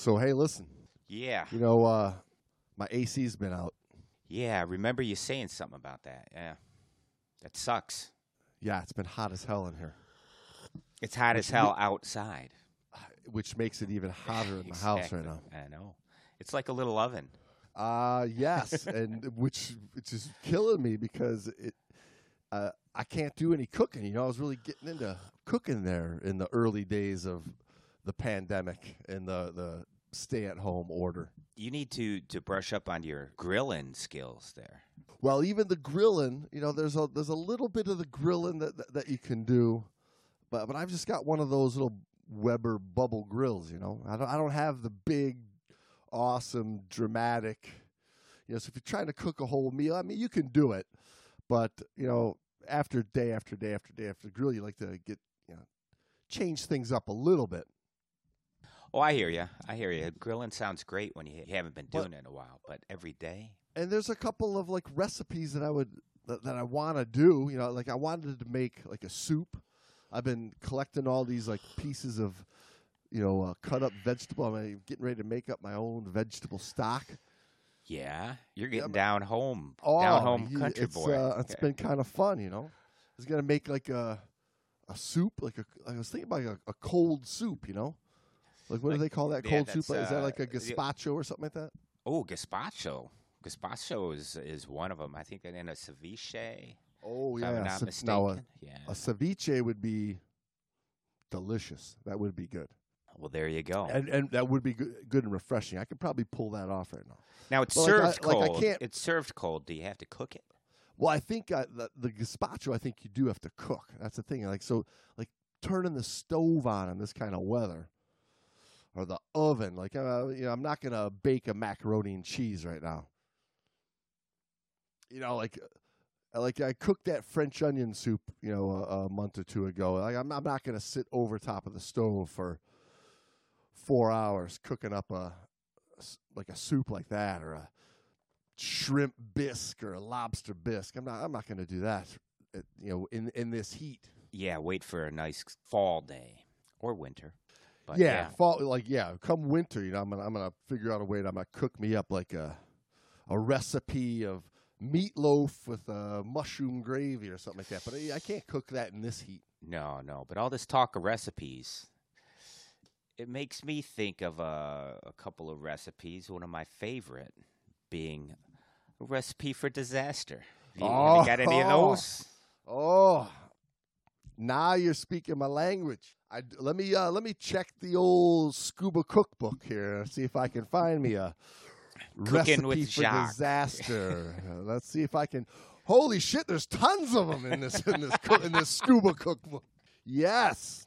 So hey, listen, Yeah. you know, uh, my AC's been out. Yeah. I remember you saying something about that. Yeah. That sucks. Yeah, it's been hot as hell in here, It's hot as hell outside. which makes it even hotter in the house right now. I know. It's like a little oven. Uh yes, and which which is killing me because it uh, I can't do any cooking. You know, I was really getting into cooking there in the early days of the pandemic and the the stay at home order. You need to to brush up on your grilling skills there. Well, even the grilling, you know, there's a there's a little bit of the grilling that that, that you can do, but but I've just got one of those little Weber bubble grills. You know, I don't I don't have the big, awesome, dramatic. You know, so if you're trying to cook a whole meal, I mean, you can do it, but you know, after day after day after day after grill, you like to get you know change things up a little bit. Oh, I hear you. I hear you. Grilling sounds great when you, you haven't been doing it in a while, but every day. and there's a couple of like recipes that I would that, that I want to do. You know, like I wanted to make like a soup. I've been collecting all these like pieces of, you know, uh, cut up vegetable. I'm getting ready to make up my own vegetable stock. Yeah, you're getting but- down home, Oh, down home country it's, boy. Uh, it's Yeah. been kind of fun, you know. I was gonna make like a a soup, like a I was thinking about a, a cold soup, you know. Like what Like- do they call that yeah, cold soup? that's, Is that uh, like a the- gazpacho or something like that? Oh, gazpacho. Gazpacho is is one of them. I think that in a ceviche. Oh if yeah. I'm not ce- mistaken. now, a, yeah. a ceviche would be delicious. That would be good. well, there you go. and and that would be good, good and refreshing. I could probably pull that off right now. now it's Well, like, I- served like, I cold. can't- It's served cold. Do you have to cook it? Well, I think uh, the, the gazpacho. I think you do have to cook. That's the thing. Like so, like turning the stove on in this kind of weather, or the oven. Like uh, you know, I'm not gonna bake a macaroni and cheese right now. You know, like. uh, Like I cooked that French onion soup, you know, a, a month or two ago. Like I'm, I'm not going to sit over top of the stove for four hours cooking up a like a soup like that or a shrimp bisque or a lobster bisque. I'm not I'm not going to do that. uh, you know, in in this heat. Yeah, wait for a nice fall day or winter. But yeah, fall like yeah, come winter, you know, I'm gonna I'm gonna figure out a way that I'm gonna cook me up like a a recipe of meatloaf with uh, mushroom gravy or something like that. But I, I can't cook that in this heat. No, no. But all this talk of recipes, it makes me think of a, a couple of recipes. One of my favorite being a recipe for disaster. You, have you got any of Oh. those? Oh, now you're speaking my language. I let me uh, let me check the old scuba cookbook here. See if I can find me a Cooking recipe for Jacques. disaster. Uh, let's see if I can. Holy shit! There's tons of them in this in this in this scuba cookbook. Yes.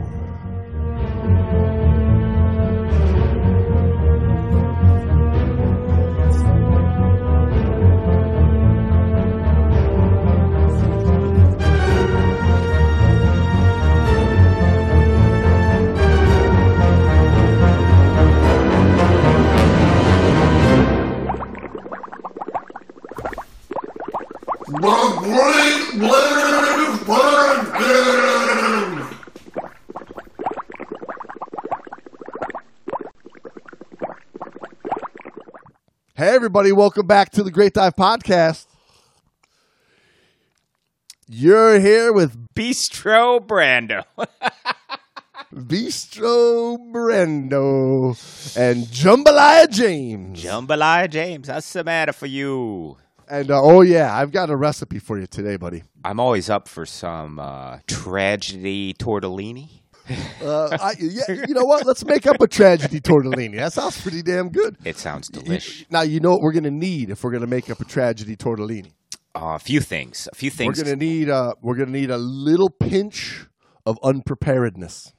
Hey, everybody, welcome back to the Great Dive Podcast. You're here with Bistro Brando. Bistro Brando and Jambalaya James. Jambalaya James, what's the matter for you? And uh, oh, yeah, I've got a recipe for you today, buddy. I'm always up for some uh, tragedy tortellini. Uh, I, yeah, you know what? Let's make up a tragedy tortellini. That sounds pretty damn good. It sounds delicious. now, you know what we're going to need if we're going to make up a tragedy tortellini? Uh, a few things. A few things. We're going to need uh, we're going to need a little pinch of unpreparedness.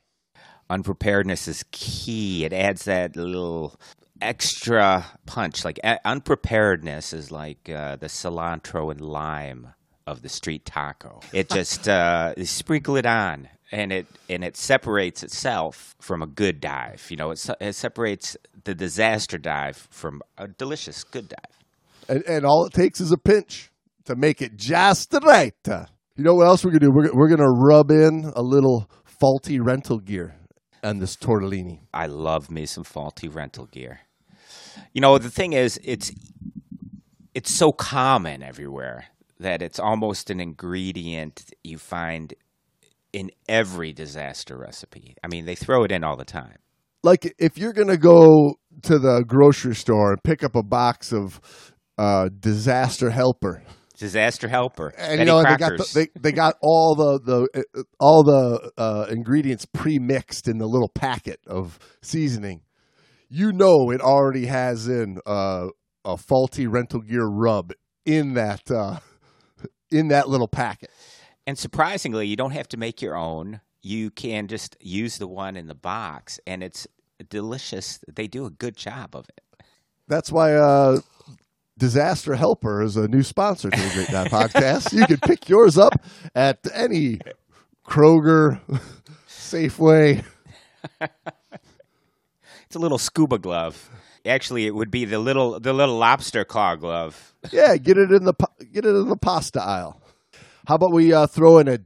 Unpreparedness is key. It adds that little extra punch. Like uh, unpreparedness is like uh, the cilantro and lime of the street taco. It just uh, sprinkle it on, and it and it separates itself from a good dive. You know, it, it separates the disaster dive from a delicious good dive. And, and all it takes is a pinch to make it just right. You know what else we're gonna do? We're, we're gonna rub in a little faulty rental gear on this tortellini. I love me some faulty rental gear. You know, the thing is, it's it's so common everywhere that it's almost an ingredient you find in every disaster recipe. I mean, they throw it in all the time. Like if you're gonna go to the grocery store and pick up a box of uh, disaster helper, Disaster helper, and Betty you know they got the, they they got all the the all the uh, ingredients pre-mixed in the little packet of seasoning. You know it already has in uh, a faulty rental gear rub in that uh, in that little packet. And surprisingly, you don't have to make your own. You can just use the one in the box, and it's delicious. They do a good job of it. That's why uh, Disaster Helper is a new sponsor to the Great Dad Podcast. You can pick yours up at any Kroger, Safeway. It's a little scuba glove. Actually, it would be the little the little lobster claw glove. Yeah, get it in the get it in the pasta aisle. How about we uh, throw in a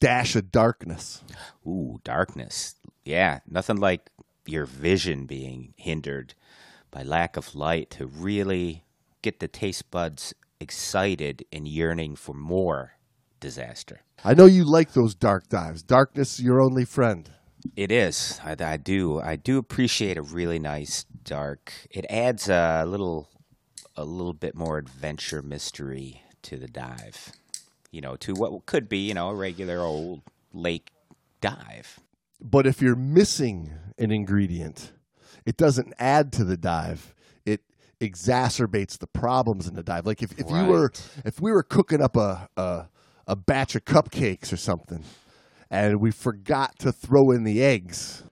dash of darkness? Ooh, darkness. Yeah, nothing like your vision being hindered by lack of light to really get the taste buds excited and yearning for more disaster. I know you like those dark dives. Darkness, your only friend. It is. I, I do. I do appreciate a really nice dark. It adds a little, a little bit more adventure mystery to the dive. You know, to what could be, you know, a regular old lake dive. But if you're missing an ingredient, it doesn't add to the dive. It exacerbates the problems in the dive. Like if, if you were if we were cooking up a, a a batch of cupcakes or something, and we forgot to throw in the eggs,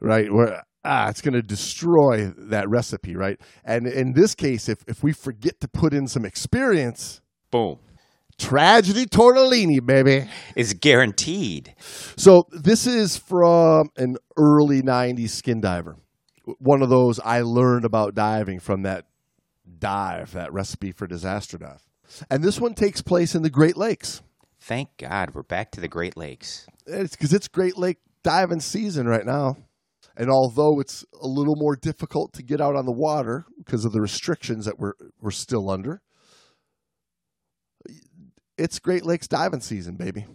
right? Where ah, it's going to destroy that recipe, right? And in this case, if if we forget to put in some experience, Boom. tragedy tortellini, baby. Is guaranteed. So this is from an early '90s skin diver. One of those I learned about diving from that dive, that recipe for disaster dive. And this one takes place in the Great Lakes. Thank God we're back to the Great Lakes. It's because it's Great Lake diving season right now. And although it's a little more difficult to get out on the water because of the restrictions that we're we're still under, it's Great Lakes diving season, baby.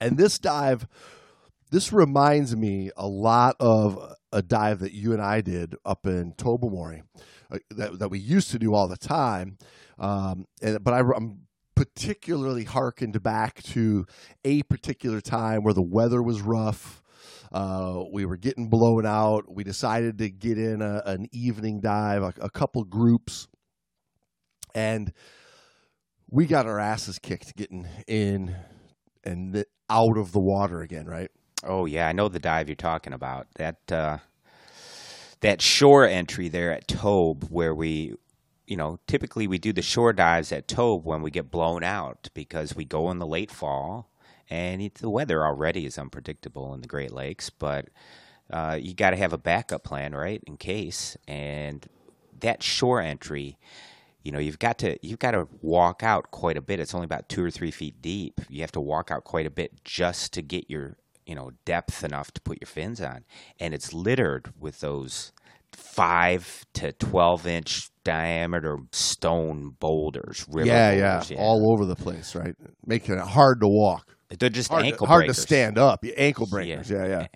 And this dive, this reminds me a lot of a dive that you and I did up in Tobermory, uh, that that we used to do all the time. Um, and but I, I'm particularly harkened back to a particular time where the weather was rough. Uh, we were getting blown out. We decided to get in a, an evening dive, a, a couple groups, and we got our asses kicked getting in and out of the water again, right? Oh yeah, I know the dive you're talking about. That uh, that shore entry there at Tobe, where we, you know, typically we do the shore dives at Tobe when we get blown out because we go in the late fall and it, the weather already is unpredictable in the Great Lakes. But uh, you got to have a backup plan, right, in case. And that shore entry, you know, you've got to you've got to walk out quite a bit. It's only about two or three feet deep. You have to walk out quite a bit just to get your you know depth enough to put your fins on, and it's littered with those five to twelve inch diameter stone boulders. River yeah, boulders, yeah, all over the place, right? Making it hard to walk, They're just hard, ankle to, hard to breakers. stand up. Ankle breakers, yeah, yeah.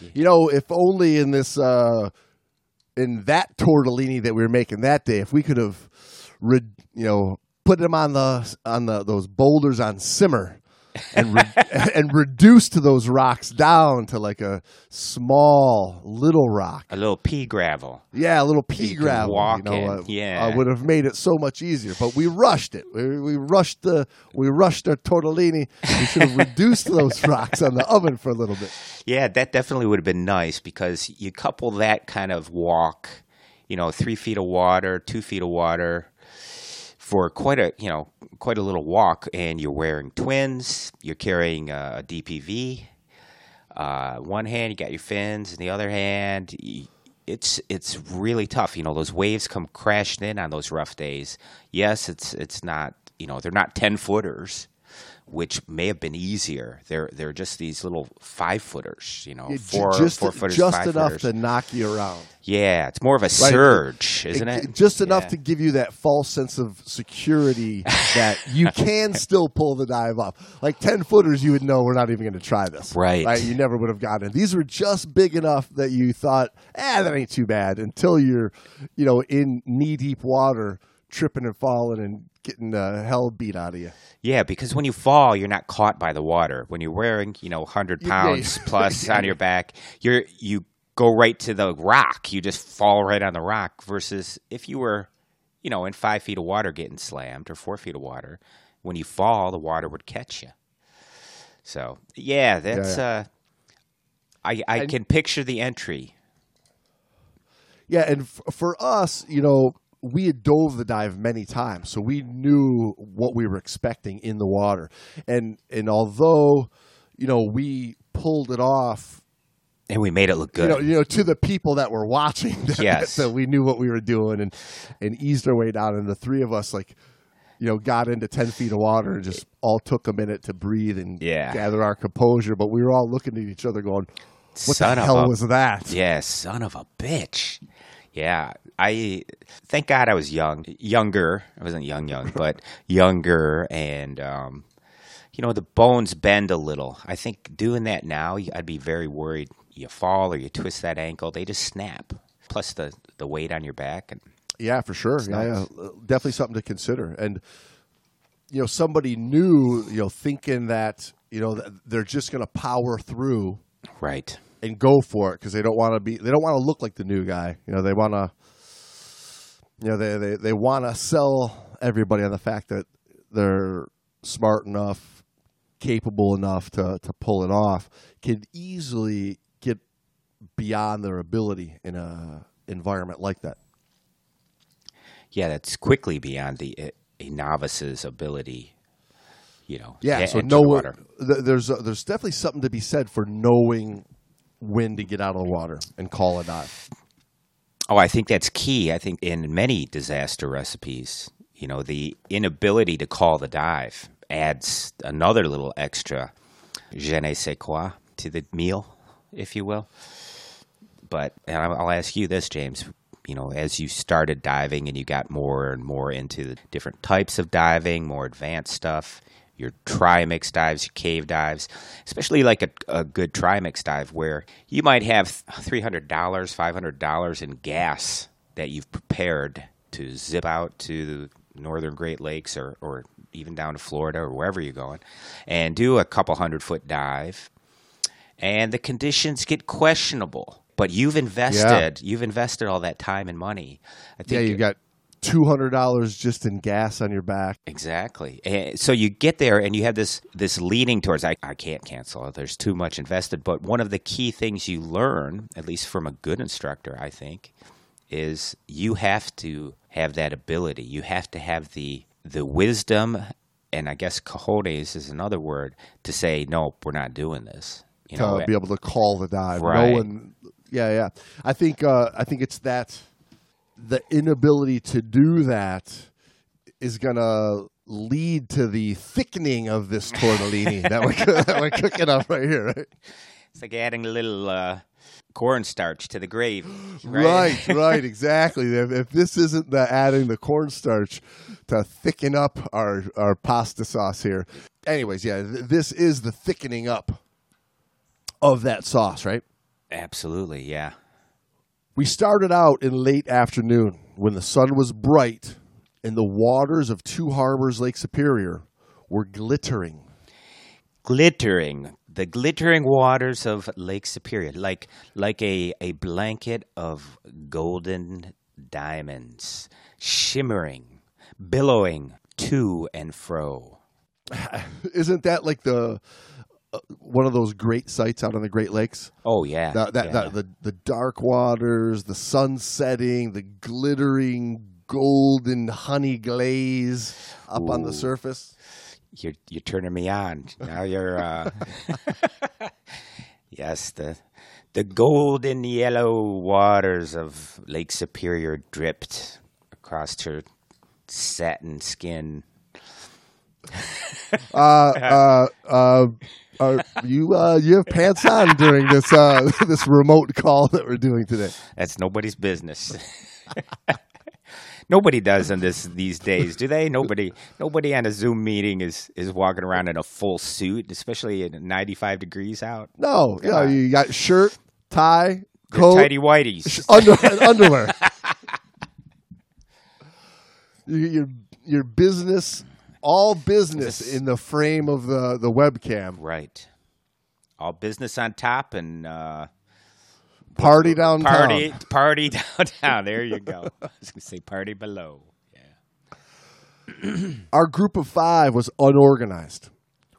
Yeah. You know, if only in this uh in that tortellini that we were making that day, if we could have, re- you know, put them on the on the those boulders on simmer, and re- and reduced those rocks down to like a small little rock. A little pea gravel. Yeah, a little pea You gravel. walk you know, uh, yeah. uh, would have made it so much easier. But we rushed it. We, we rushed the we rushed our tortellini. We should have reduced those rocks on the oven for a little bit. Yeah, that definitely would have been nice because you couple that kind of walk, you know, three feet of water, two feet of water, for quite a you know quite a little walk, and you're wearing twins, you're carrying a, a DPV. Uh, one hand you got your fins, and the other hand, it's it's really tough. You know, those waves come crashing in on those rough days. Yes, it's it's not you know they're not ten footers, which may have been easier. They're they're just these little five footers. You know, Yeah, four just four footers, just enough footers. to knock you around. Yeah, it's more of a surge, isn't It- it? Just enough Yeah. to give you that false sense of security that you can still pull the dive off. Like 10 footers, you would know we're not even going to try this. Right. Right. You never would have gotten it. These were just big enough that you thought, ah, that ain't too bad until you're, you know, in knee deep water, tripping and falling and getting the hell beat out of you. Yeah, because when you fall, you're not caught by the water. When you're wearing, you know, hundred Yeah, yeah. pounds plus on your back, you're you go right to the rock. You just fall right on the rock. Versus if you were, you know, in five feet of water getting slammed or four feet of water, when you fall, the water would catch you. So yeah, that's uh, I I And- can picture the entry. Yeah, and f- for us, you know, we had dove the dive many times, so we knew what we were expecting in the water. And and although, you know, we pulled it off, And we made it look you good. know, you know, to the people that were watching, that, Yes. so we knew what we were doing, and and eased our way down. And the three of us, like, you know, got into ten feet of water and just all took a minute to breathe and Yeah. gather our composure. But we were all looking at each other, going, "What Son the hell a was that?" Yeah, son of a bitch. Yeah, I thank God I was young, younger. I wasn't young, young, but younger, and um, you know the bones bend a little. I think doing that now, I'd be very worried. You fall or you twist that ankle, they just snap. Plus the the weight on your back, and Yeah, for sure. Yeah, yeah. Definitely something to consider. And you know, somebody new, you know, thinking that you know they're just going to power through right. and go for it because they don't want to be, they don't want to look like the new guy. You know, they want to, you know, they they they want to sell everybody on the fact that they're smart enough, capable enough to to pull it off. Can easily get beyond their ability in a environment like that. Yeah, that's quickly beyond the a, a novice's ability. You know, Yeah, so know the there's uh, there's definitely something to be said for knowing when to get out of the water and call a dive. Oh, I think that's key. I think in many disaster recipes, you know, the inability to call the dive adds another little extra je ne sais quoi to the meal, if you will. But and I'll ask you this, James. You know, as you started diving and you got more and more into the different types of diving, more advanced stuff, your trimix dives, your cave dives, especially like a, a good trimix dive where you might have $300, $500 in gas that you've prepared to zip out to the northern Great Lakes or, or even down to Florida or wherever you're going and do a couple hundred foot dive and the conditions get questionable. But you've invested, you've invested all that time and money. I think Yeah, you got two hundred dollars just in gas on your back. Exactly. And so you get there and you have this this leaning towards I, I can't cancel. There's too much invested. But one of the key things you learn, at least from a good instructor, I think, is you have to have that ability. You have to have the the wisdom and I guess cojones is another word to say, nope, we're not doing this. You know, to be able to call the dive. Right. No one, yeah, yeah. I think uh, I think it's that the inability to do that is gonna lead to the thickening of this tortellini that we're that we're cooking up right here. Right, it's like adding a little uh, cornstarch to the gravy. right, right, exactly. If, if this isn't the adding the cornstarch to thicken up our our pasta sauce here. Anyways, yeah, th- this is the thickening up of that sauce, right? Absolutely, yeah. We started out in late afternoon when the sun was bright and the waters of Two Harbors Lake Superior were glittering. glittering, the glittering waters of Lake Superior, like like a, a blanket of golden diamonds, shimmering, billowing to and fro. Isn't that like the one of those great sights out on the Great Lakes? Oh yeah, That, that, yeah. that the the dark waters, the sun setting, the glittering golden honey glaze up on the surface. you're you're turning me on. Now you're uh Yes, the the golden yellow waters of Lake Superior dripped across her satin skin. Uh, uh, uh, uh, you uh, you have pants on during this uh, this remote call that we're doing today. That's nobody's business. Nobody does in this these days, do they? Nobody nobody on a Zoom meeting is is walking around in a full suit, especially at 95 degrees out. No, on. you got shirt, tie, They're coat, tidy whities. under, underwear. You- your your business, all business in the frame of the the webcam. Right. All business on top and uh, Party downtown. party party downtown. There you go. I was gonna say party below. Yeah. Our group of five was unorganized.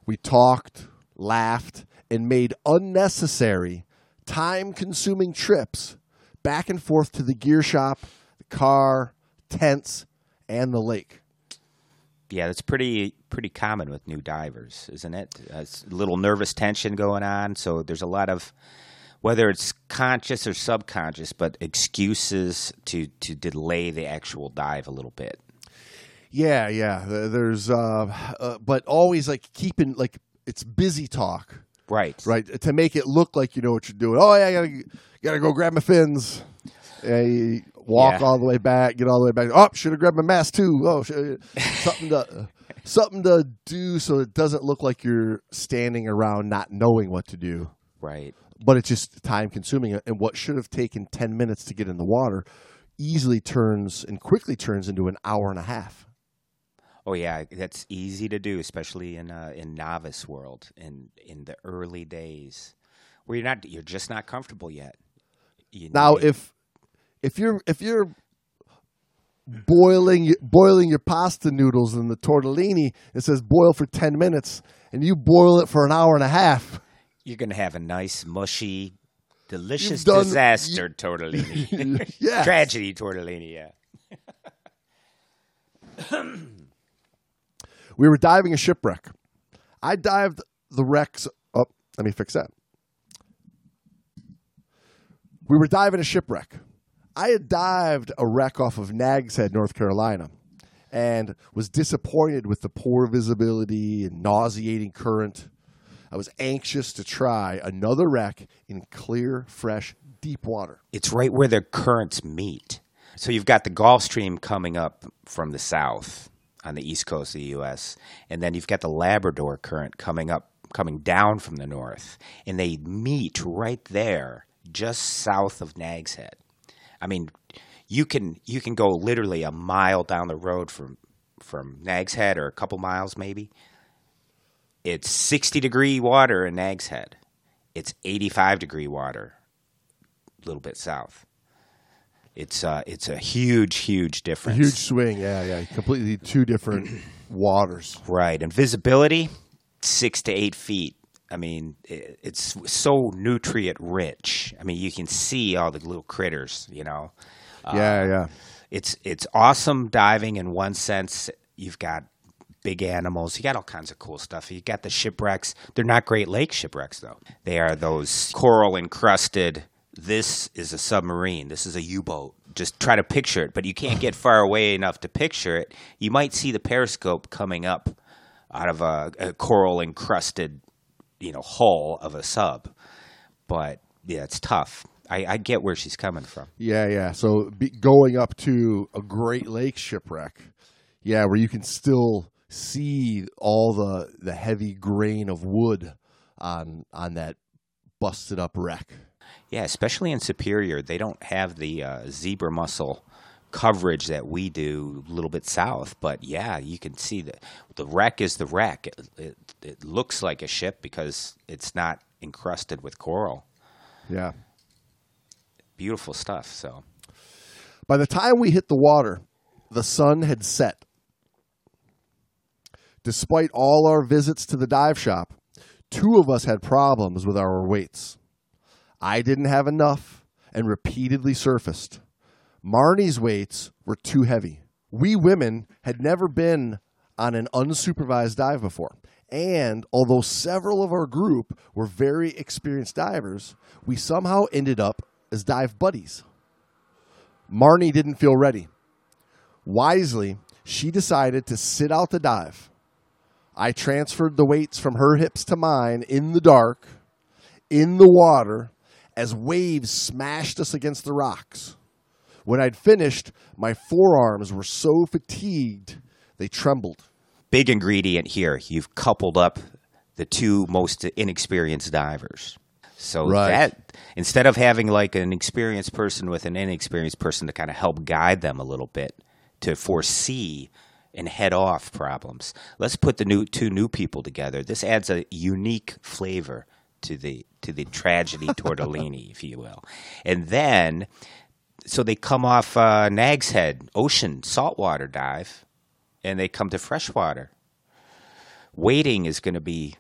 We talked, laughed, and made unnecessary, time consuming trips back and forth to the gear shop, the car, tents, and the lake. Yeah, that's pretty pretty common with new divers, isn't it? Uh, a little nervous tension going on, so there's a lot of whether it's conscious or subconscious, but excuses to to delay the actual dive a little bit. Yeah, yeah. There's, uh, uh, but always like keeping like it's busy talk, Right. right? To make it look like you know what you're doing. Oh, yeah, I gotta gotta go grab my fins. Yeah, you walk Yeah. all the way back, get all the way back. Oh, should have grabbed my mask too. Oh, something to something to do so it doesn't look like you're standing around not knowing what to do. Right. But it's just time consuming, and what should have taken ten minutes to get in the water easily turns and quickly turns into an hour and a half. Oh yeah, that's easy to do, especially in uh, in novice world in in the early days, where you're not you're just not comfortable yet. You Now, if if you're if you're boiling boiling your pasta noodles in the tortellini, it says boil for ten minutes, and you boil it for an hour and a half. you're gonna have a nice mushy, delicious done- disaster tortellini, yeah, tragedy tortellini. Yeah. we were diving a shipwreck. I dived the wrecks. Oh, let me fix that. We were diving a shipwreck. I had dived a wreck off of Nags Head, North Carolina, and was disappointed with the poor visibility and nauseating current. I was anxious to try another wreck in clear, fresh, deep water. It's right where the currents meet. So you've got the Gulf Stream coming up from the south on the east coast of the U.S., and then you've got the Labrador current coming up, coming down from the north, and they meet right there, just south of Nags Head. I mean, you can you can go literally a mile down the road from from Nags Head, or a couple miles maybe. It's sixty degree water in Nags Head. It's eighty five degree water a little bit south. It's uh, it's a huge, huge A difference. huge swing, yeah, yeah. Completely two different waters. right? And visibility, six to eight feet. I mean, i it's so nutrient rich. I mean, you can see all the little critters. You know, yeah, yeah. Um, it's it's awesome diving in one sense. You've got big animals. You got all kinds of cool stuff. You got the shipwrecks. They're not Great Lake shipwrecks though. They are those coral encrusted. This is a submarine. This is a U-boat. Just try to picture it, but you can't get far away enough to picture it. You might see the periscope coming up out of a, a coral encrusted, you know, hull of a sub. But yeah, it's tough. I, I get where she's coming from. Yeah, yeah. So be, going up to a Great Lake shipwreck, yeah, where you can still see all the the heavy grain of wood on on that busted up wreck. Yeah, especially in Superior, they don't have the uh, zebra mussel coverage that we do a little bit south. But yeah, you can see that the wreck is the wreck. It, it, it looks like a ship because it's not encrusted with coral. Yeah. Beautiful stuff. So By the time we hit the water, the sun had set. Despite all our visits to the dive shop, two of us had problems with our weights. I didn't have enough and repeatedly surfaced. Marni's weights were too heavy. We women had never been on an unsupervised dive before. And although several of our group were very experienced divers, we somehow ended up as dive buddies. Marnie didn't feel ready. Wisely, she decided to sit out the dive. I transferred the weights from her hips to mine in the dark, in the water, as waves smashed us against the rocks. When I'd finished, my forearms were so fatigued they trembled. big ingredient here. You've coupled up the two most inexperienced divers. So Right. that instead of having like an experienced person with an inexperienced person to kind of help guide them a little bit to foresee and head off problems, let's put the new two new people together. This adds a unique flavor to the to the tragedy tortellini, if you will. And then so they come off uh, Nags Head ocean saltwater dive and they come to freshwater. Weighting is going to be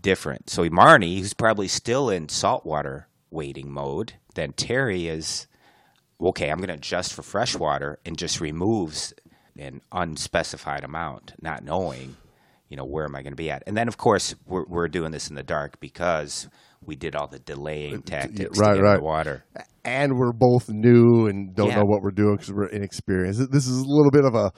different. So Marni, who's probably still in saltwater weighting mode, then Terri is okay. I'm going to adjust for freshwater and just removes an unspecified amount, not knowing, you know, where am I going to be at. And then of course we're we're doing this in the dark because we did all the delaying tactics right, to get in right. the water. And we're both new and don't Yeah. know what we're doing because we're inexperienced. This is a little bit of a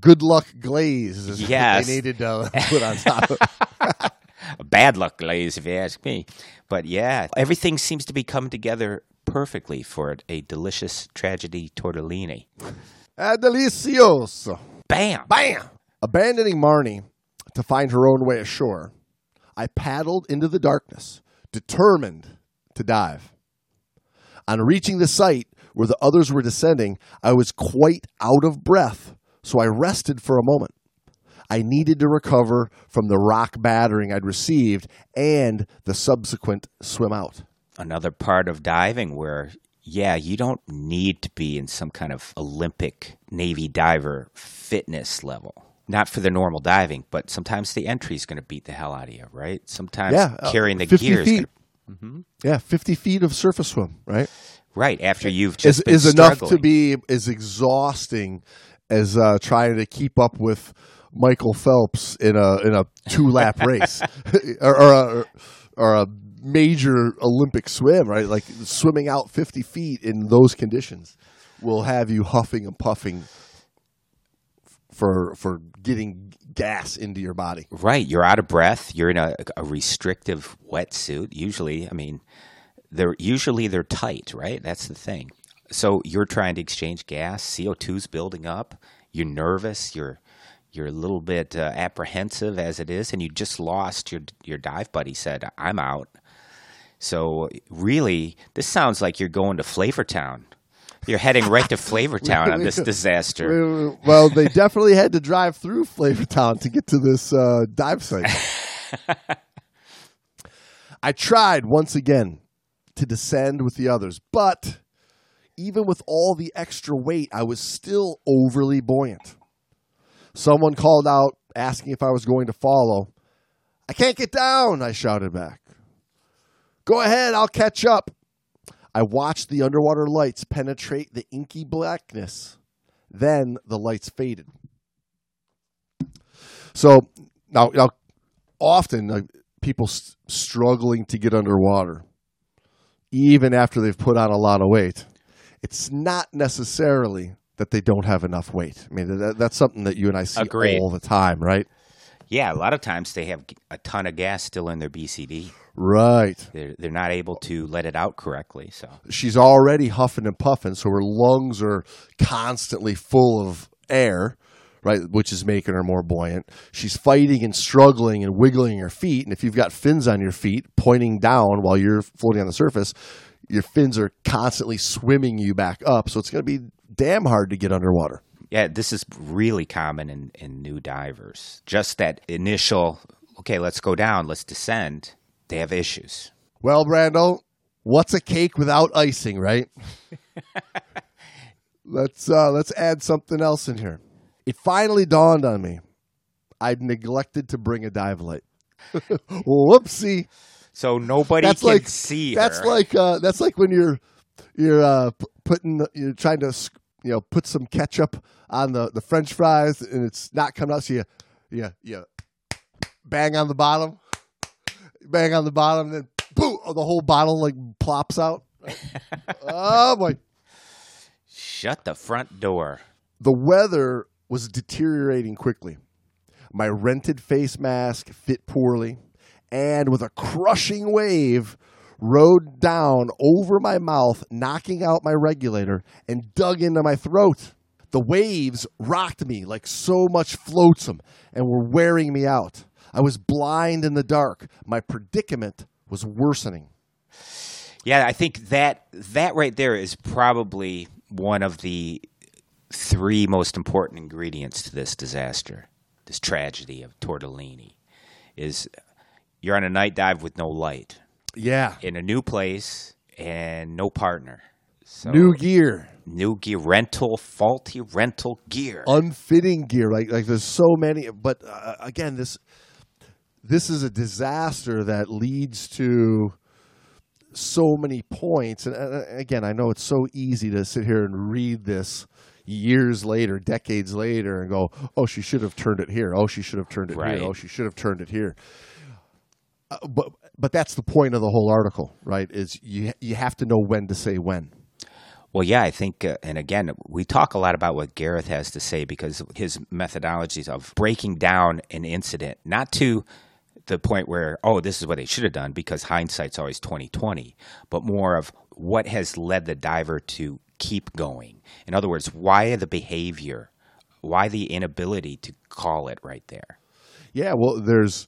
good luck glaze. Yes. They needed to put on top of a bad luck glaze, if you ask me. But yeah, everything seems to be coming together perfectly for a delicious tragedy tortellini. Ah, delicioso. Bam! Bam! Abandoning Marni to find her own way ashore, I paddled into the darkness, determined to dive. On reaching the site where the others were descending, I was quite out of breath, so I rested for a moment. I needed to recover from the rock battering I'd received and the subsequent swim out. Another part of diving where, yeah, you don't need to be in some kind of Olympic Navy diver fitness level. Not for the normal diving, but sometimes the entry is going to beat the hell out of you, right? Sometimes Yeah, uh, carrying the 50 gear is gonna, Yeah, 50 feet of surface swim, right? right after you've is, just been is enough to be as exhausting as uh, trying to keep up with Michael Phelps in a in a two lap race or, or, a, or a major Olympic swim, right? Like swimming out fifty feet in those conditions will have you huffing and puffing for for getting gas into your body. Right, you're out of breath. You're in a, a restrictive wetsuit. Usually, I mean, they're usually they're tight, right? That's the thing. So you're trying to exchange gas. CO2's building up. You're nervous. You're you're a little bit uh, apprehensive as it is, and you just lost your your dive buddy. Said, "I'm out." So really, this sounds like you're going to Flavortown. You're heading right to Flavortown on this disaster. Well, they definitely had to drive through Flavortown to get to this uh, dive site. I tried once again to descend with the others, but even with all the extra weight, I was still overly buoyant. Someone called out asking if I was going to follow. I can't get down, I shouted back. Go ahead, I'll catch up. I watched the underwater lights penetrate the inky blackness. Then the lights faded. So now, now often uh, people s- struggling to get underwater, even after they've put on a lot of weight, it's not necessarily that they don't have enough weight. I mean, that, that's something that you and I see Agreed. all the time, right? Yeah, a lot of times they have a ton of gas still in their BCD. Right. They're they're not able to let it out correctly. So she's already huffing and puffing, so her lungs are constantly full of air, right, which is making her more buoyant. She's fighting and struggling and wiggling her feet, and if you've got fins on your feet pointing down while you're floating on the surface, your fins are constantly swimming you back up, so it's going to be damn hard to get underwater. Yeah, this is really common in, in new divers. Just that initial, okay, let's go down, let's descend, they have issues. Well, Brando, what's a cake without icing, right? let's uh, let's add something else in here. It finally dawned on me. I'd neglected to bring a dive light. Whoopsie. So nobody That's can like- see That's her. like uh, that's like when you're you're uh, putting you're trying to you know put some ketchup on the, the French fries and it's not coming out. So you you you bang on the bottom, bang on the bottom, and then boom, oh, the whole bottle like plops out. oh boy, Shut the front door. the weather was deteriorating quickly. My rented face mask fit poorly, and with a crushing wave, rode down over my mouth, knocking out my regulator and dug into my throat. The waves rocked me like so much flotsam and were wearing me out. I was blind in the dark. My predicament was worsening. Yeah, I think that that right there is probably one of the three most important ingredients to this disaster, this tragedy of Tortellini, is you're on a night dive with no light Yeah. in a new place and no partner. So New gear. new gear rental, faulty rental gear. unfitting gear. Like like there's so many. But uh, again, this this is a disaster that leads to so many points. And uh, again, I know it's so easy to sit here and read this years later, decades later, and go, "Oh, she should have turned it here. Oh, she should have turned it Right. here. Oh, she should have turned it here." Uh, but but that's the point of the whole article, right? Is you you have to know when to say when. Well, yeah, I think, uh, and again, we talk a lot about what Gareth has to say because his methodologies of breaking down an incident, not to the point where, oh, this is what they should have done, because hindsight's always twenty twenty, but more of what has led the diver to keep going. In other words, why the behavior, why the inability to call it right there. Yeah, well, there's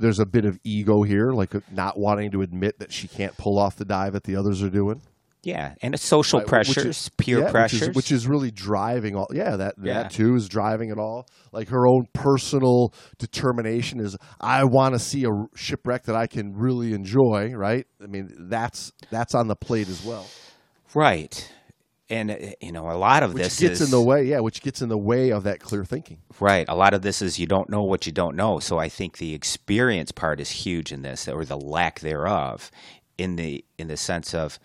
there's a bit of ego here, like not wanting to admit that she can't pull off the dive that the others are doing. Yeah, and it's social Right, which is- pressures, peer yeah, which pressures, is, which is really driving all. Yeah, that Yeah. that too is driving it all. Like her own personal determination is, I want to see a shipwreck that I can really enjoy. Right? I mean, that's that's on the plate as well. right. And uh, you know, a lot of Which this gets is in the way. Yeah, which gets in the way of that clear thinking. Right. A lot of this is you don't know what you don't know. So I think the experience part is huge in this, or the lack thereof, in the in the sense of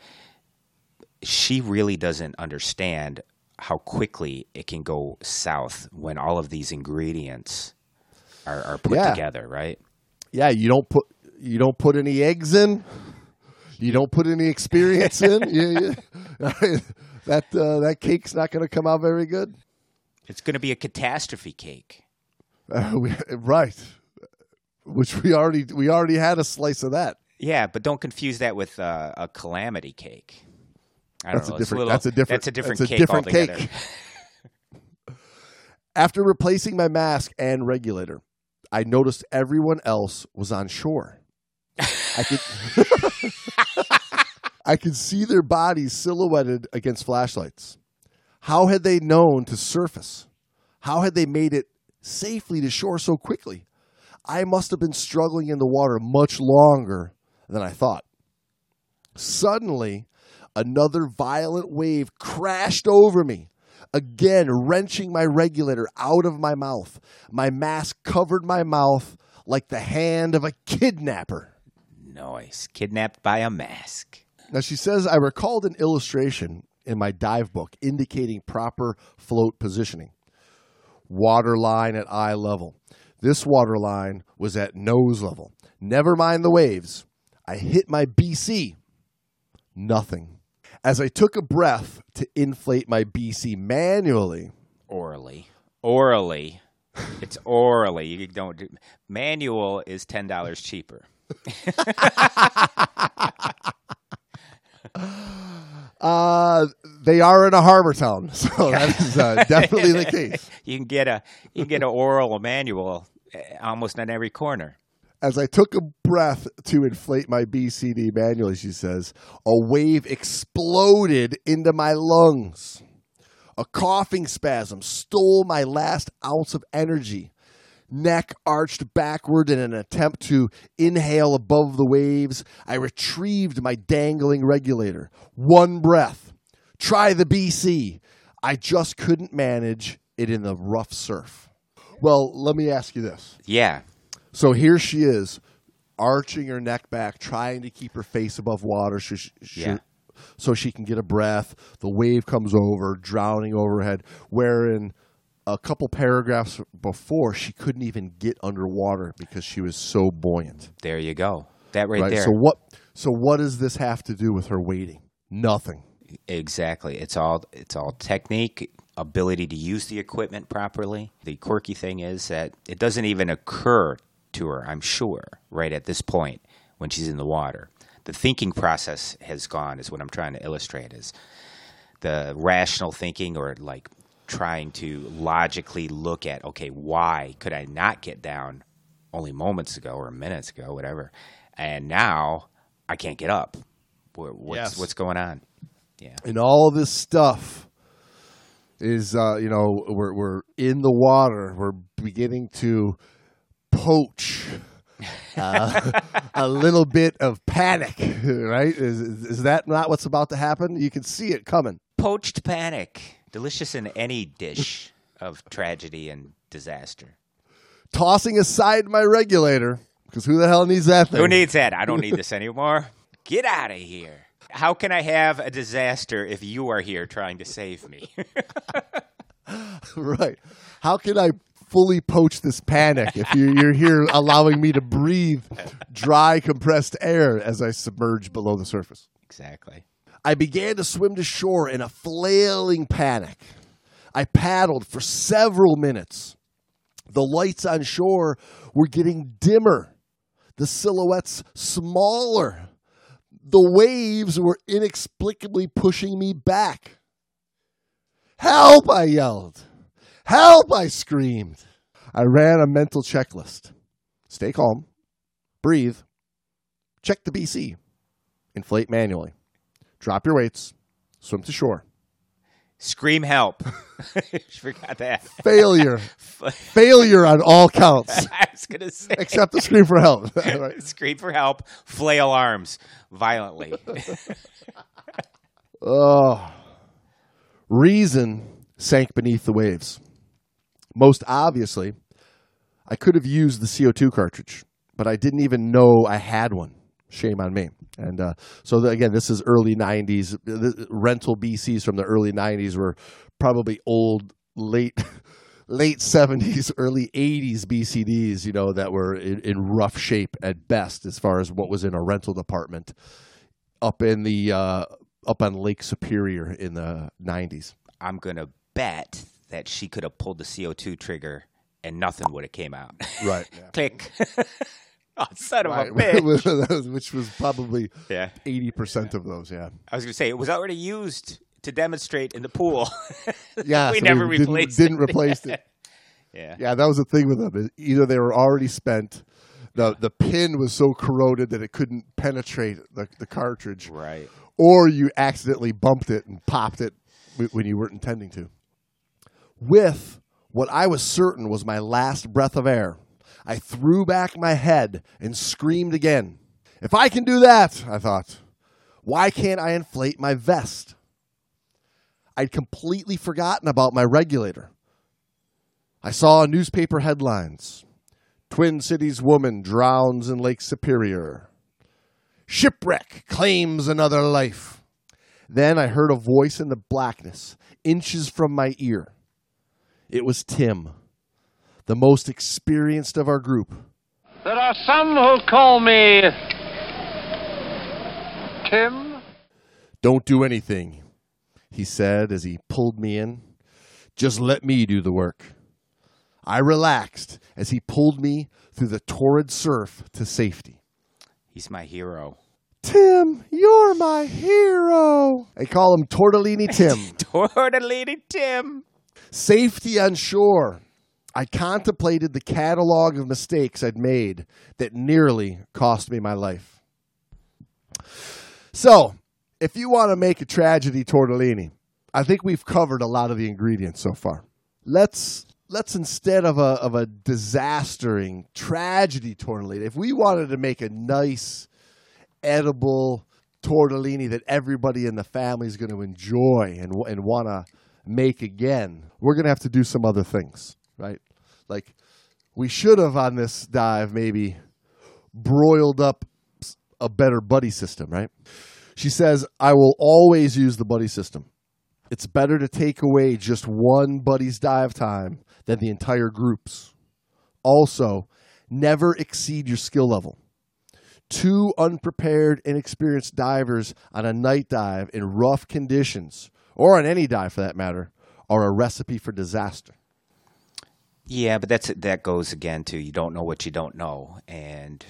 she really doesn't understand how quickly it can go south when all of these ingredients are, are put Yeah. together. Right. Yeah, you don't put you don't put any eggs in. You don't put any experience in. Yeah, yeah. That uh, that cake's not going to come out very good. It's going to be a catastrophe cake. Uh, we, right. Which we already we already had a slice of that. Yeah, but don't confuse that with uh, a calamity cake. I don't That's a know. it's different- little- that's a different- That's a different that's a cake different altogether. cake. After replacing my mask and regulator, I noticed everyone else was on shore. I could I could see their bodies silhouetted against flashlights. How had they known to surface? How had they made it safely to shore so quickly? I must have been struggling in the water much longer than I thought. Suddenly, another violent wave crashed over me, again wrenching my regulator out of my mouth. My mask covered my mouth like the hand of a kidnapper. Nice. Kidnapped by a mask. Now, she says, I recalled an illustration in my dive book indicating proper float positioning. Water line at eye level. This water line was at nose level. Never mind the waves. I hit my BC. Nothing. As I took a breath to inflate my BC manually, Orally. Orally. It's orally. You don't do, manual is ten dollars cheaper. uh, they are in a harbor town, so that is uh, definitely the case. You can get a you can get an oral manual eh, almost on every corner. As I took a breath to inflate my BCD manually, she says, a wave exploded into my lungs. A coughing spasm stole my last ounce of energy. Neck arched backward in an attempt to inhale above the waves. I retrieved my dangling regulator. One breath. Try the BC. I just couldn't manage it in the rough surf. Well, let me ask you this. Yeah. So here she is, arching her neck back, trying to keep her face above water so she, she- Yeah. so she can get a breath. The wave comes over, drowning overhead. Wherein a couple paragraphs before, she couldn't even get underwater because she was so buoyant. There you go. That right, Right. there. So what? So what does this have to do with her weighting? Nothing. Exactly. It's all it's all technique, ability to use the equipment properly. The quirky thing is that it doesn't even occur to her, I'm sure, right at this point when she's in the water. The thinking process has gone is what I'm trying to illustrate is the rational thinking or like trying to logically look at okay, why could I not get down only moments ago or minutes ago, whatever. And now I can't get up. What's Yes. what's going on? Yeah. and all this stuff is uh, you know we're we're in the water we're beginning to poach uh, a little bit of panic right is, is is that not what's about to happen you can see it coming Poached panic. Delicious in any dish of tragedy and disaster. tossing aside my regulator because who the hell needs that thing Who needs that? I don't need this anymore. Get out of here. How can I have a disaster if you are here trying to save me? right how can i fully poach this panic if you're, you're here allowing me to breathe dry compressed air as i submerge below the surface exactly. I began to swim to shore in a flailing panic. I paddled for several minutes. The lights on shore were getting dimmer, the silhouettes smaller. The waves were inexplicably pushing me back. Help! I yelled. Help! I screamed. I ran a mental checklist stay calm, breathe, check the BC, inflate manually. Drop your weights. Swim to shore. Scream help. Forgot that. Failure. Failure on all counts, I was going to say. except the scream for help. Right. Scream for help. Flail arms violently. Oh. Reason sank beneath the waves. Most obviously, I could have used the CO2 cartridge, but I didn't even know I had one. Shame on me. And uh, so, the, again, this is early 90s. The rental BCs from the early 90s were probably old, late. Late seventies, early eighties BCDs, you know, that were in, in rough shape at best as far as what was in a rental department up in the uh, up on Lake Superior in the nineties. I'm going to bet that she could have pulled the CO2 trigger and nothing would have came out. Right. Click. oh, son of right. a bitch. Which was probably yeah. eighty percent of those. Yeah. I was going to say it was already used to demonstrate in the pool. Yeah. we so never didn't- replaced didn't, it. replace it. yeah. Yeah, that was the thing with them. Either they were already spent, the the pin was so corroded that it couldn't penetrate the, the cartridge, Right. or you accidentally bumped it and popped it when you weren't intending to. With what I was certain was my last breath of air, I threw back my head and screamed again. If I can do that, I thought, why can't I inflate my vest? I'd completely forgotten about my regulator. I saw newspaper headlines Twin Cities woman drowns in Lake Superior. Shipwreck claims another life. Then I heard a voice in the blackness, inches from my ear. It was Tim, the most experienced of our group. There are some who call me Tim. Don't do anything, he said as he pulled me in. Just let me do the work. I relaxed as he pulled me through the torrid surf to safety. He's my hero. Tim, you're my hero. I call him Tortellini Tim. Tortellini Tim. Safety on shore. I contemplated the catalog of mistakes I'd made that nearly cost me my life. So, if you want to make a tragedy tortellini, I think we've covered a lot of the ingredients so far. Let's let's instead of a of a disastering tragedy tortellini, if we wanted to make a nice edible tortellini that everybody in the family is going to enjoy and and want to make again, we're going to have to do some other things, right? Like we should have on this dive maybe broiled up a better buddy system, right? She says, I will always use the buddy system. It's better to take away just one buddy's dive time than the entire group's. Also, never exceed your skill level. Two unprepared, inexperienced divers on a night dive in rough conditions, or on any dive for that matter, are a recipe for disaster. Yeah, but that's that goes again to you don't know what you don't know, and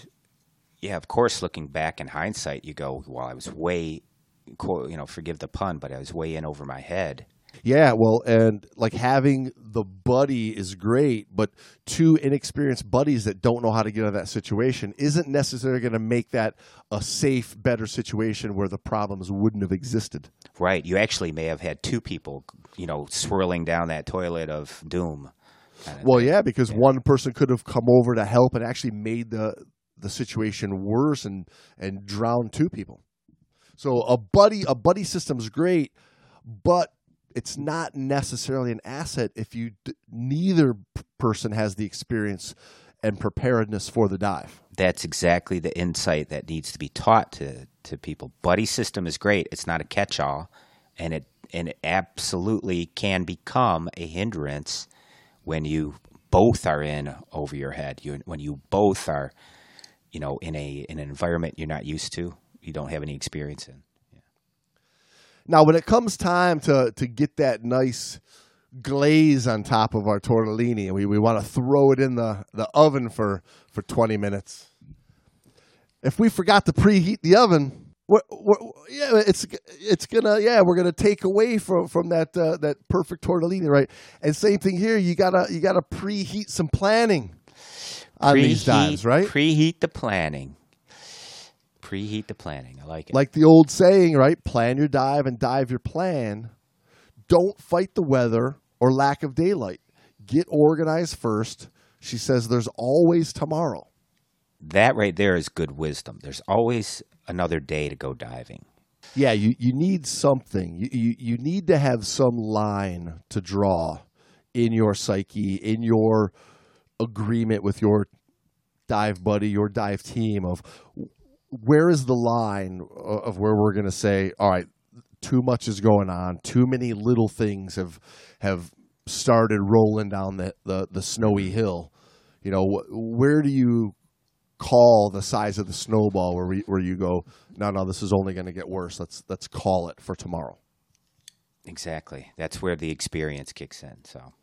yeah, of course, looking back in hindsight, you go, "Well, I was way, you know, forgive the pun, but I was way in over my head." Yeah, well, and like having the buddy is great, but two inexperienced buddies that don't know how to get out of that situation isn't necessarily going to make that a safe, better situation where the problems wouldn't have existed. Right. You actually may have had two people, you know, swirling down that toilet of doom. Kind of Well, thing. yeah, because one person could have come over to help and actually made the the situation worse and and drowned two people. So a buddy a buddy system's great, but it's not necessarily an asset if you d- neither person has the experience and preparedness for the dive. That's exactly the insight that needs to be taught to, to people. Buddy system is great. It's not a catch all and it and it absolutely can become a hindrance when you both are in over your head. You when you both are, you know, in a in an environment you're not used to, you don't have any experience in. Yeah. Now, when it comes time to to get that nice glaze on top of our tortellini, and we, we want to throw it in the, the oven for, for 20 minutes. If we forgot to preheat the oven, we're, we're, yeah, it's it's gonna yeah we're gonna take away from from that uh, that perfect tortellini, right? And same thing here, you gotta you gotta preheat some planning on these dives, right? Preheat the planning. Preheat the planning. I like it. like the old saying, right? Plan your dive and dive your plan. Don't fight the weather or lack of daylight. Get organized first. She says there's always tomorrow. that right there is good wisdom. There's always another day to go diving. Yeah, you, you need something. You, you, you need to have some line to draw in your psyche, in your agreement with your dive buddy, your dive team of where is the line of where we're going to say, all right, too much is going on, too many little things have have started rolling down the, the, the snowy hill. You know, wh- where do you call the size of the snowball where we, where you go, no, no, this is only going to get worse. Let's let's call it for tomorrow. Exactly. That's where the experience kicks in. So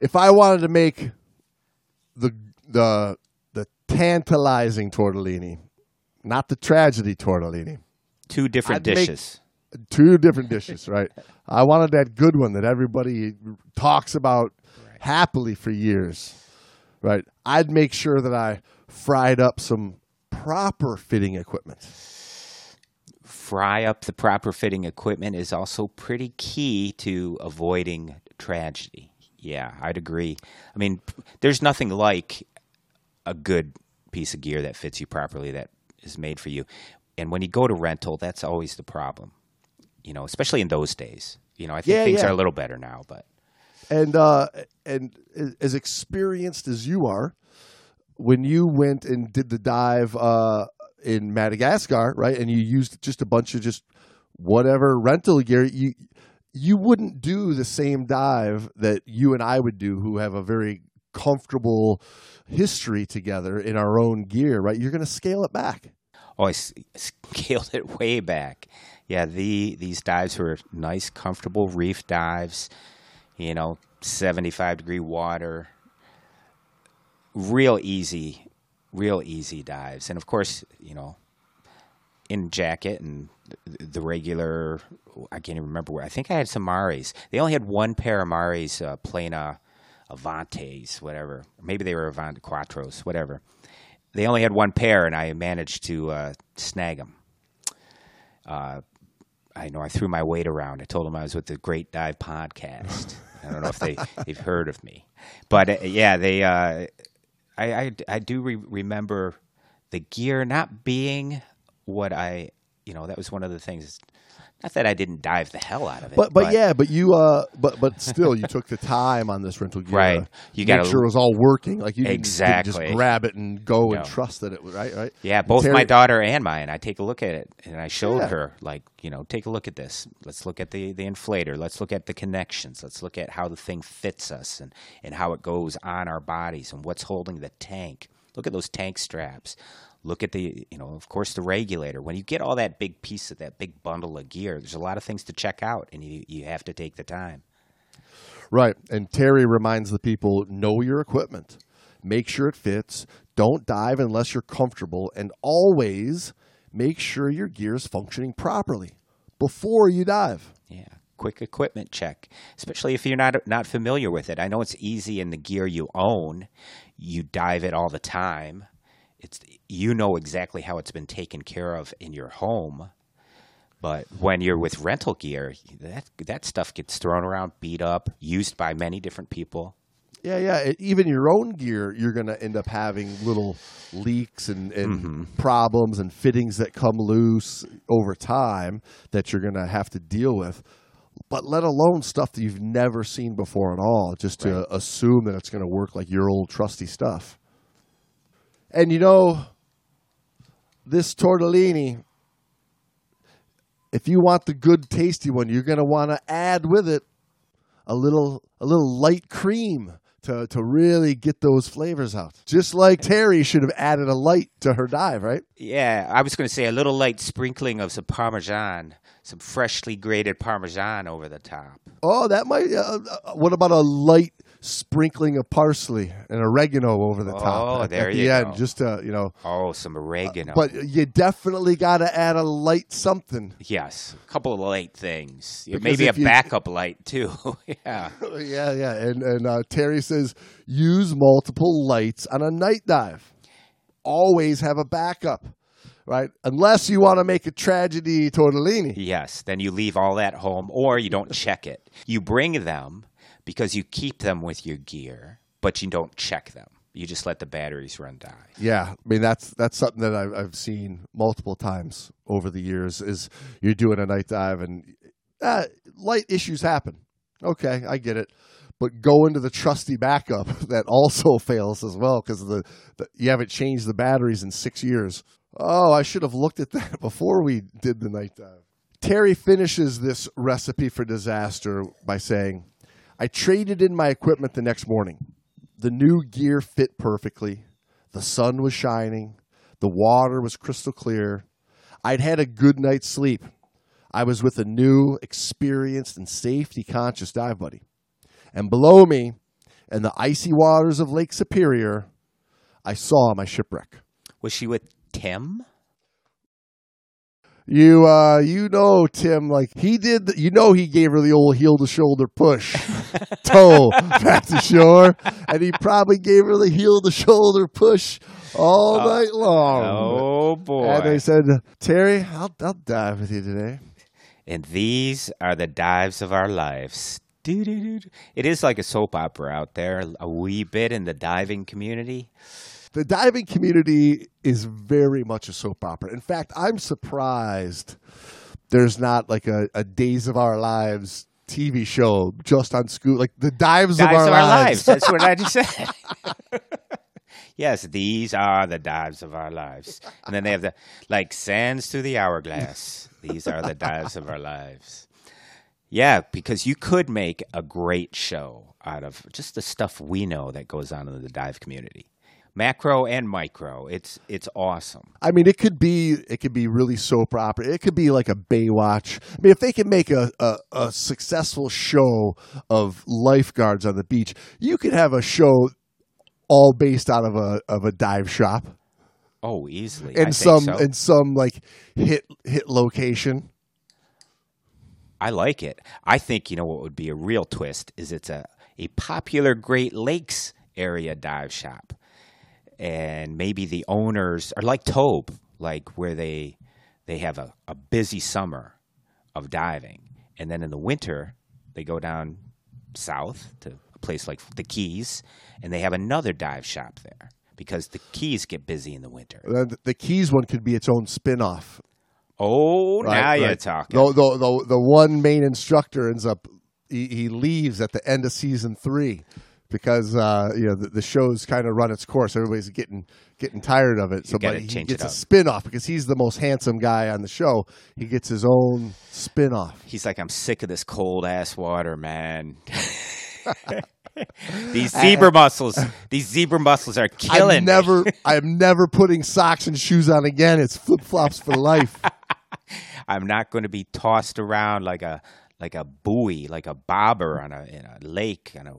If I wanted to make the the the tantalizing tortellini, not the tragedy tortellini, two different I'd dishes. two different dishes, right? I wanted that good one that everybody talks about happily for years, right? I'd make sure that I fried up some proper fitting equipment. Fry up the proper fitting equipment is also pretty key to avoiding tragedy. Yeah, I'd agree. I mean, there's nothing like a good piece of gear that fits you properly that is made for you. And when you go to rental, that's always the problem. You know, especially in those days. You know, I think Yeah, things yeah. are a little better now, but And uh, and as experienced as you are, when you went and did the dive uh, in Madagascar, right, and you used just a bunch of just whatever rental gear, you you wouldn't do the same dive that you and I would do, who have a very comfortable history together in our own gear, right? You're going to scale it back. Oh, I scaled it way back. Yeah, the these dives were nice, comfortable reef dives. You know, seventy-five degree water, real easy, real easy dives, and of course, you know, in jacket and the regular. I can't even remember where. I think I had some Mares. They only had one pair of Mares, uh, Avantis, whatever. Maybe they were Avant Quattros, whatever they only had one pair, and I managed to uh, snag them. Uh, I know I threw my weight around. I told them I was with the Great Dive Podcast. I don't know if they they've heard of me, but uh, yeah, they. I, I I do re- remember the gear not being what I you know that was one of the things. Not that I didn't dive the hell out of it, But but yeah, but you uh but but still you took the time on this rental gear. Right. You gotta- sure it was all working. Like you didn't, didn't Exactly. just grab it and go No. and trust that it was right, right? Yeah, both Terri- my daughter and mine. I take a look at it, and I showed Yeah. her, like, you know, take a look at this. Let's look at the the inflator. Let's look at the connections. Let's look at how the thing fits us and and how it goes on our bodies and what's holding the tank. Look at those tank straps. Look at the, you know, of course, the regulator. When you get all that big piece of that big bundle of gear, there's a lot of things to check out, and you you have to take the time. Right. And Terri reminds the people know your equipment, make sure it fits, don't dive unless you're comfortable, and always make sure your gear is functioning properly before you dive. Yeah, quick equipment check, especially if you're not not familiar with it. I know it's easy in the gear you own. You dive it all the time. It's you know exactly how it's been taken care of in your home. But when you're with rental gear, that that stuff gets thrown around, beat up, used by many different people. Yeah, yeah. Even your own gear, you're going to end up having little leaks and, and mm-hmm. problems and fittings that come loose over time that you're going to have to deal with. But let alone stuff that you've never seen before at all, just to assume that it's going to work like your old trusty stuff. And you know, this tortellini, if you want the good tasty one, you're going to want to add with it a little a little light cream to to really get those flavors out. Just like Terri should have added a light to her dive, right? Yeah, I was going to say a little light sprinkling of some parmesan, some freshly grated parmesan over the top. Oh, that might. Uh, uh, what about a light sprinkling of parsley and oregano over the top Oh, at, there at the you end, go. just to you know. Oh, some oregano. But you definitely got to add a light something. Yes, a couple of light things. Because Maybe a you- backup light too. yeah. yeah, yeah. And and uh, Terri says use multiple lights on a night dive. Always have a backup, right? Unless you want to make a tragedy tortellini. Yes. Then you leave all that home, or you don't check it. You bring them because you keep them with your gear, but you don't check them. You just let the batteries run dry. Yeah, I mean that's that's something that I've, I've seen multiple times over the years. Is you're doing a night dive and uh, light issues happen. Okay, I get it, but go into the trusty backup that also fails as well because the, the you haven't changed the batteries in six years. Oh, I should have looked at that before we did the night dive. Terri finishes this recipe for disaster by saying, "I traded in my equipment the next morning." The new gear fit perfectly. The sun was shining. The water was crystal clear. I'd had a good night's sleep. I was with a new, experienced, and safety conscious dive buddy. And below me, in the icy waters of Lake Superior, I saw my shipwreck. Was she with Tim? You, uh, you know, Tim, like he did. The, you know, he gave her the old heel to shoulder push, tow back to shore, and he probably gave her the heel to shoulder push all night long. Oh boy! And they said, Terri, I'll, I'll dive with you today. And these are the dives of our lives. It is like a soap opera out there, a wee bit in the diving community. The diving community is very much a soap opera. In fact, I'm surprised there's not like a, a Days of Our Lives TV show just on school, like the Dives, Dives of Our, lives. That's what I just said. yes, these are the dives of our lives. And then they have the, like sands through the hourglass. These are the dives of our lives. Yeah, because you could make a great show out of just the stuff we know that goes on in the dive community. Macro and micro. It's it's awesome. I mean, it could be it could be really soap opera. It could be like a Baywatch. I mean, if they can make a, a, a successful show of lifeguards on the beach, you could have a show all based out of a of a dive shop Oh, easily. I in think some so. in some like hit hit location. I like it. I think you know what would be a real twist is it's a a popular Great Lakes area dive shop, and maybe the owners are like Tobe, like where they they have a, a busy summer, of diving. And then in the winter, they go down south to a place like the Keys, and they have another dive shop there because the Keys get busy in the winter. The- the Keys one could be its own spin-off. Oh, Right, now you're talking. The, the, the, the one main instructor ends up he, he leaves at the end of season three because uh, you know the, the show's kind of run its course. Everybody's getting getting tired of it. So, but he gets a spin off because he's the most handsome guy on the show. He gets his own spin off. He's like, I'm sick of this cold ass water, man. these zebra mussels, these zebra mussels are killing I'm me. never I'm never putting socks and shoes on again. It's flip flops for life. I'm not going to be tossed around like a like a buoy, like a bobber on a in a lake, and a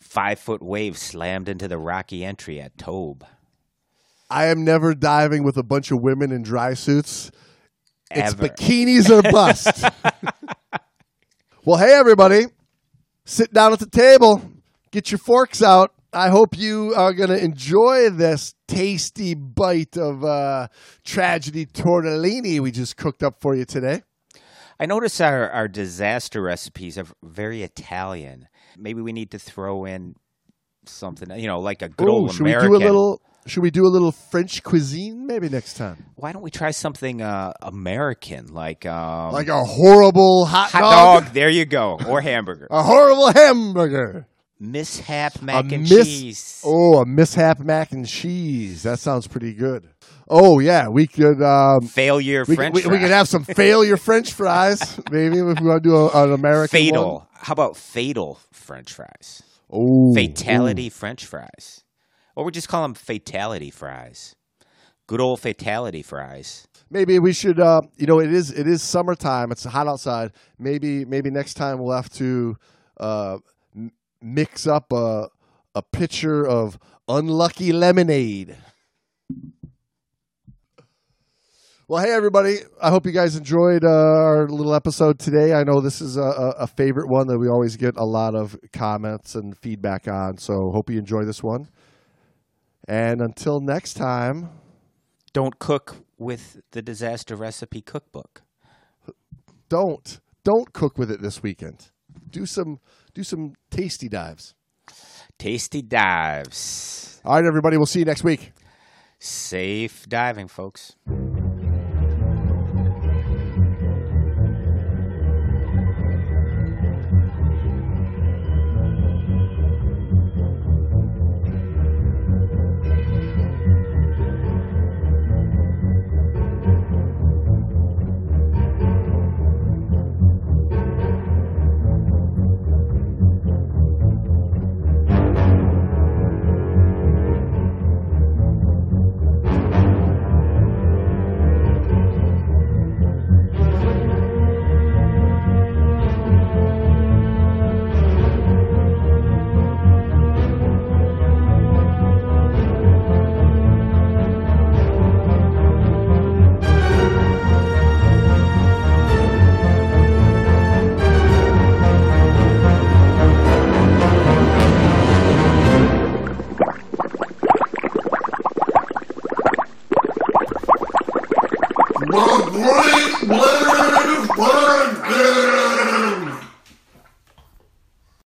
five foot wave slammed into the rocky entry at Tobe. I am never diving with a bunch of women in dry suits. It's bikinis or bust. well, hey everybody, sit down at the table, get your forks out. I hope you are going to enjoy this tasty bite of uh, tragedy tortellini we just cooked up for you today. I notice our, our disaster recipes are very Italian. Maybe we need to throw in something, you know, like a good Ooh, old should American. we do a little? Should we do a little French cuisine maybe next time? Why don't we try something uh, American, like um, Like a horrible hot, hot dog, dog? There you go, or hamburger. a horrible hamburger. Mishap mac and miss- cheese. Oh, a mishap mac and cheese. That sounds pretty good. Oh yeah, we could. Um, Failure we, French we, we could have some failure French fries. Maybe if we want to do a, an American fatal. one. How about fatal French fries? Oh, Fatality French fries, or we just call them fatality fries. Good old fatality fries. Maybe we should. Uh, you know, it is it is summertime. It's hot outside. Maybe maybe next time we'll have to uh, m- mix up a a pitcher of unlucky lemonade. Well, hey everybody! I hope you guys enjoyed uh, our little episode today. I know this is a, a, a favorite one that we always get a lot of comments and feedback on. So hope you enjoy this one. And until next time. Don't cook with the disaster recipe cookbook. don't don't cook with it this weekend. Do some do some tasty dives. Tasty dives. All right, everybody. We'll see you next week. Safe diving, folks.